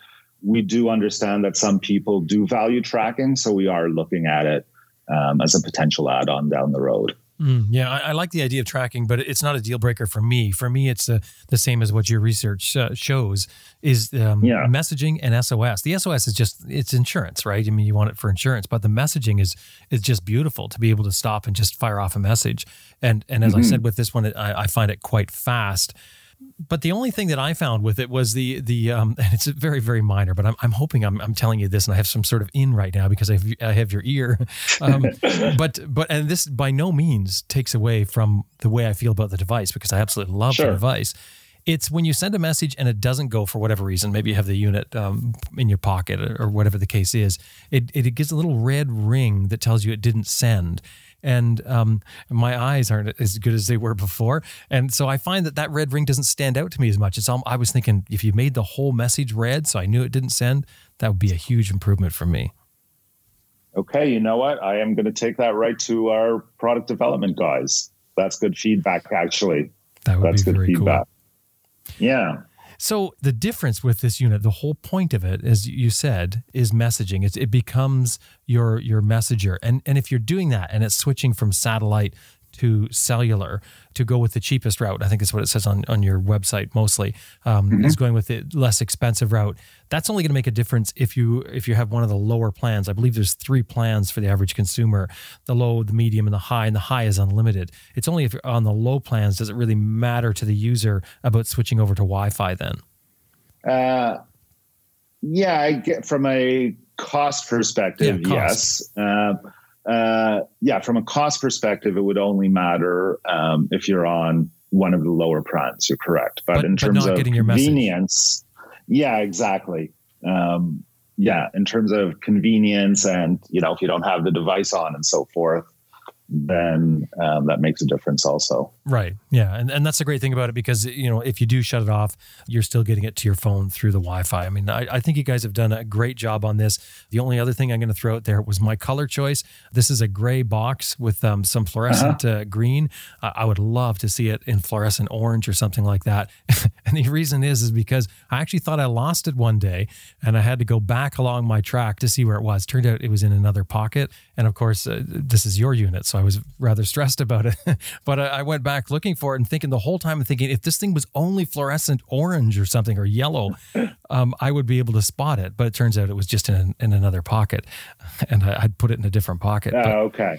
we do understand that some people do value tracking so we are looking at it um, as a potential add-on down the road Mm, yeah, I, I, like the idea of tracking, but it's not a deal breaker for me. For me, it's uh, the same as what your research uh, shows is um, yeah. messaging and SOS. The SOS is just it's insurance, right? I mean, you want it for insurance, but the messaging is is just beautiful to be able to stop and just fire off a message. And and as mm-hmm. I said with this one, I, I find it quite fast but the only thing that I found with it was the the um, and it's very very minor. But I'm, I'm hoping I'm, I'm telling you this, and I have some sort of in right now because I have, I have your ear. Um, but but and this by no means takes away from the way I feel about the device because I absolutely love sure. the device. It's when you send a message and it doesn't go for whatever reason. Maybe you have the unit um, in your pocket or whatever the case is. It, it gives a little red ring that tells you it didn't send and um, my eyes aren't as good as they were before. And so I find that that red ring doesn't stand out to me as much. It's all, I was thinking if you made the whole message red, so I knew it didn't send, that would be a huge improvement for me. Okay, you know what? I am going to take that right to our product development guys. That's good feedback, actually. That would That's be good very feedback. Cool. Yeah. So the difference with this unit, the whole point of it, as you said, is messaging. It's, it becomes your your messenger, and and if you're doing that, and it's switching from satellite to cellular to go with the cheapest route. I think that's what it says on, on your website mostly. Um, mm-hmm. Is going with the less expensive route. That's only going to make a difference if you if you have one of the lower plans. I believe there's three plans for the average consumer: the low, the medium, and the high. And the high is unlimited. It's only if you're on the low plans does it really matter to the user about switching over to Wi-Fi. Then, uh, yeah, I get from a cost perspective, yeah, cost. yes. Uh, uh, yeah, from a cost perspective, it would only matter um, if you're on one of the lower plans. You're correct, but, but in terms but of convenience, yeah, exactly. Um, yeah, in terms of convenience, and you know, if you don't have the device on and so forth, then um, that makes a difference also. Right. Yeah. And, and that's the great thing about it because, you know, if you do shut it off, you're still getting it to your phone through the Wi Fi. I mean, I, I think you guys have done a great job on this. The only other thing I'm going to throw out there was my color choice. This is a gray box with um, some fluorescent uh-huh. uh, green. Uh, I would love to see it in fluorescent orange or something like that. and the reason is, is because I actually thought I lost it one day and I had to go back along my track to see where it was. Turned out it was in another pocket. And of course, uh, this is your unit. So I was rather stressed about it. but I, I, went back looking for it and thinking the whole time, and thinking if this thing was only fluorescent orange or something or yellow, um, I would be able to spot it. But it turns out it was just in, in another pocket. And I, would put it in a different pocket. Oh, but, okay.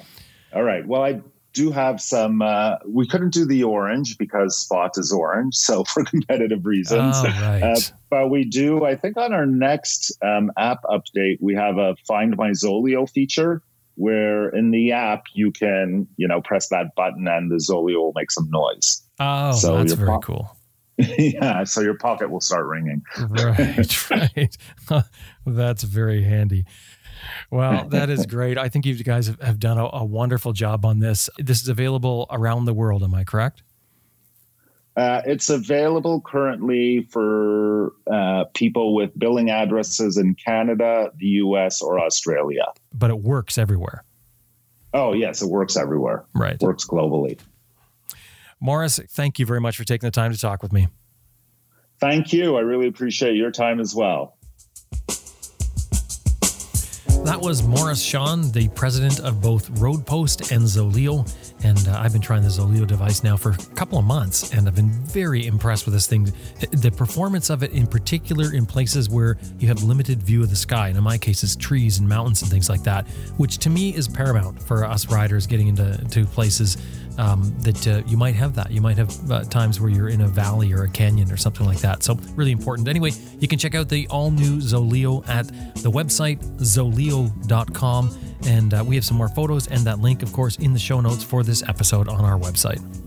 All right. Well, I do have some. Uh, we couldn't do the orange because Spot is orange, so for competitive reasons. Oh, right. Uh, but we do. I think on our next um, app update, we have a Find My Zoleo feature, where in the app you can you know press that button and the Zoleo will make some noise. Oh, so that's very po- cool. yeah, so your pocket will start ringing. right, right. that's very handy. Well, that is great. I think you guys have done a, a wonderful job on this. This is available around the world. Am I correct? Uh, it's available currently for uh, people with billing addresses in Canada, the US, or Australia. But it works everywhere. Oh, yes, it works everywhere. Right. works globally. Morris, thank you very much for taking the time to talk with me. Thank you. I really appreciate your time as well. That was Morris Sean, the president of both Roadpost and Zoleo. And uh, I've been trying the Zoleo device now for a couple of months, and I've been very impressed with this thing. The performance of it, in particular, in places where you have limited view of the sky, and in my case, it's trees and mountains and things like that, which to me is paramount for us riders getting into to places um, that uh, you might have that. You might have uh, times where you're in a valley or a canyon or something like that. So, really important. Anyway, you can check out the all new Zoleo at the website zoleo.com. And uh, we have some more photos and that link, of course, in the show notes for this episode on our website.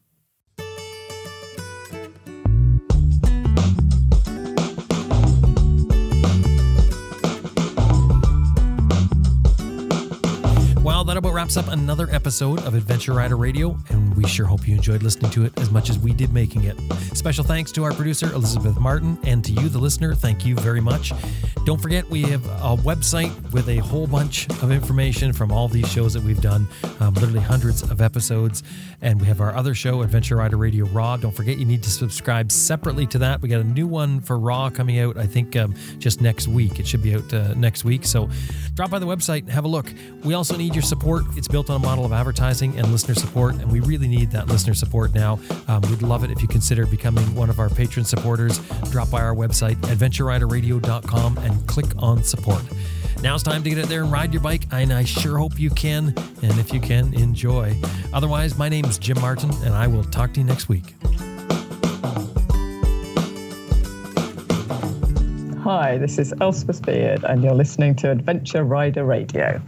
Wraps up another episode of Adventure Rider Radio, and we sure hope you enjoyed listening to it as much as we did making it. Special thanks to our producer, Elizabeth Martin, and to you, the listener. Thank you very much. Don't forget, we have a website with a whole bunch of information from all these shows that we've done, um, literally hundreds of episodes. And we have our other show, Adventure Rider Radio Raw. Don't forget, you need to subscribe separately to that. We got a new one for Raw coming out, I think, um, just next week. It should be out uh, next week. So drop by the website, have a look. We also need your support. It's built on a model of advertising and listener support, and we really need that listener support now. Um, we'd love it if you consider becoming one of our patron supporters. Drop by our website, adventureriderradio.com, and click on support. Now it's time to get out there and ride your bike, and I sure hope you can. And if you can, enjoy. Otherwise, my name is Jim Martin, and I will talk to you next week. Hi, this is Elspeth Beard, and you're listening to Adventure Rider Radio.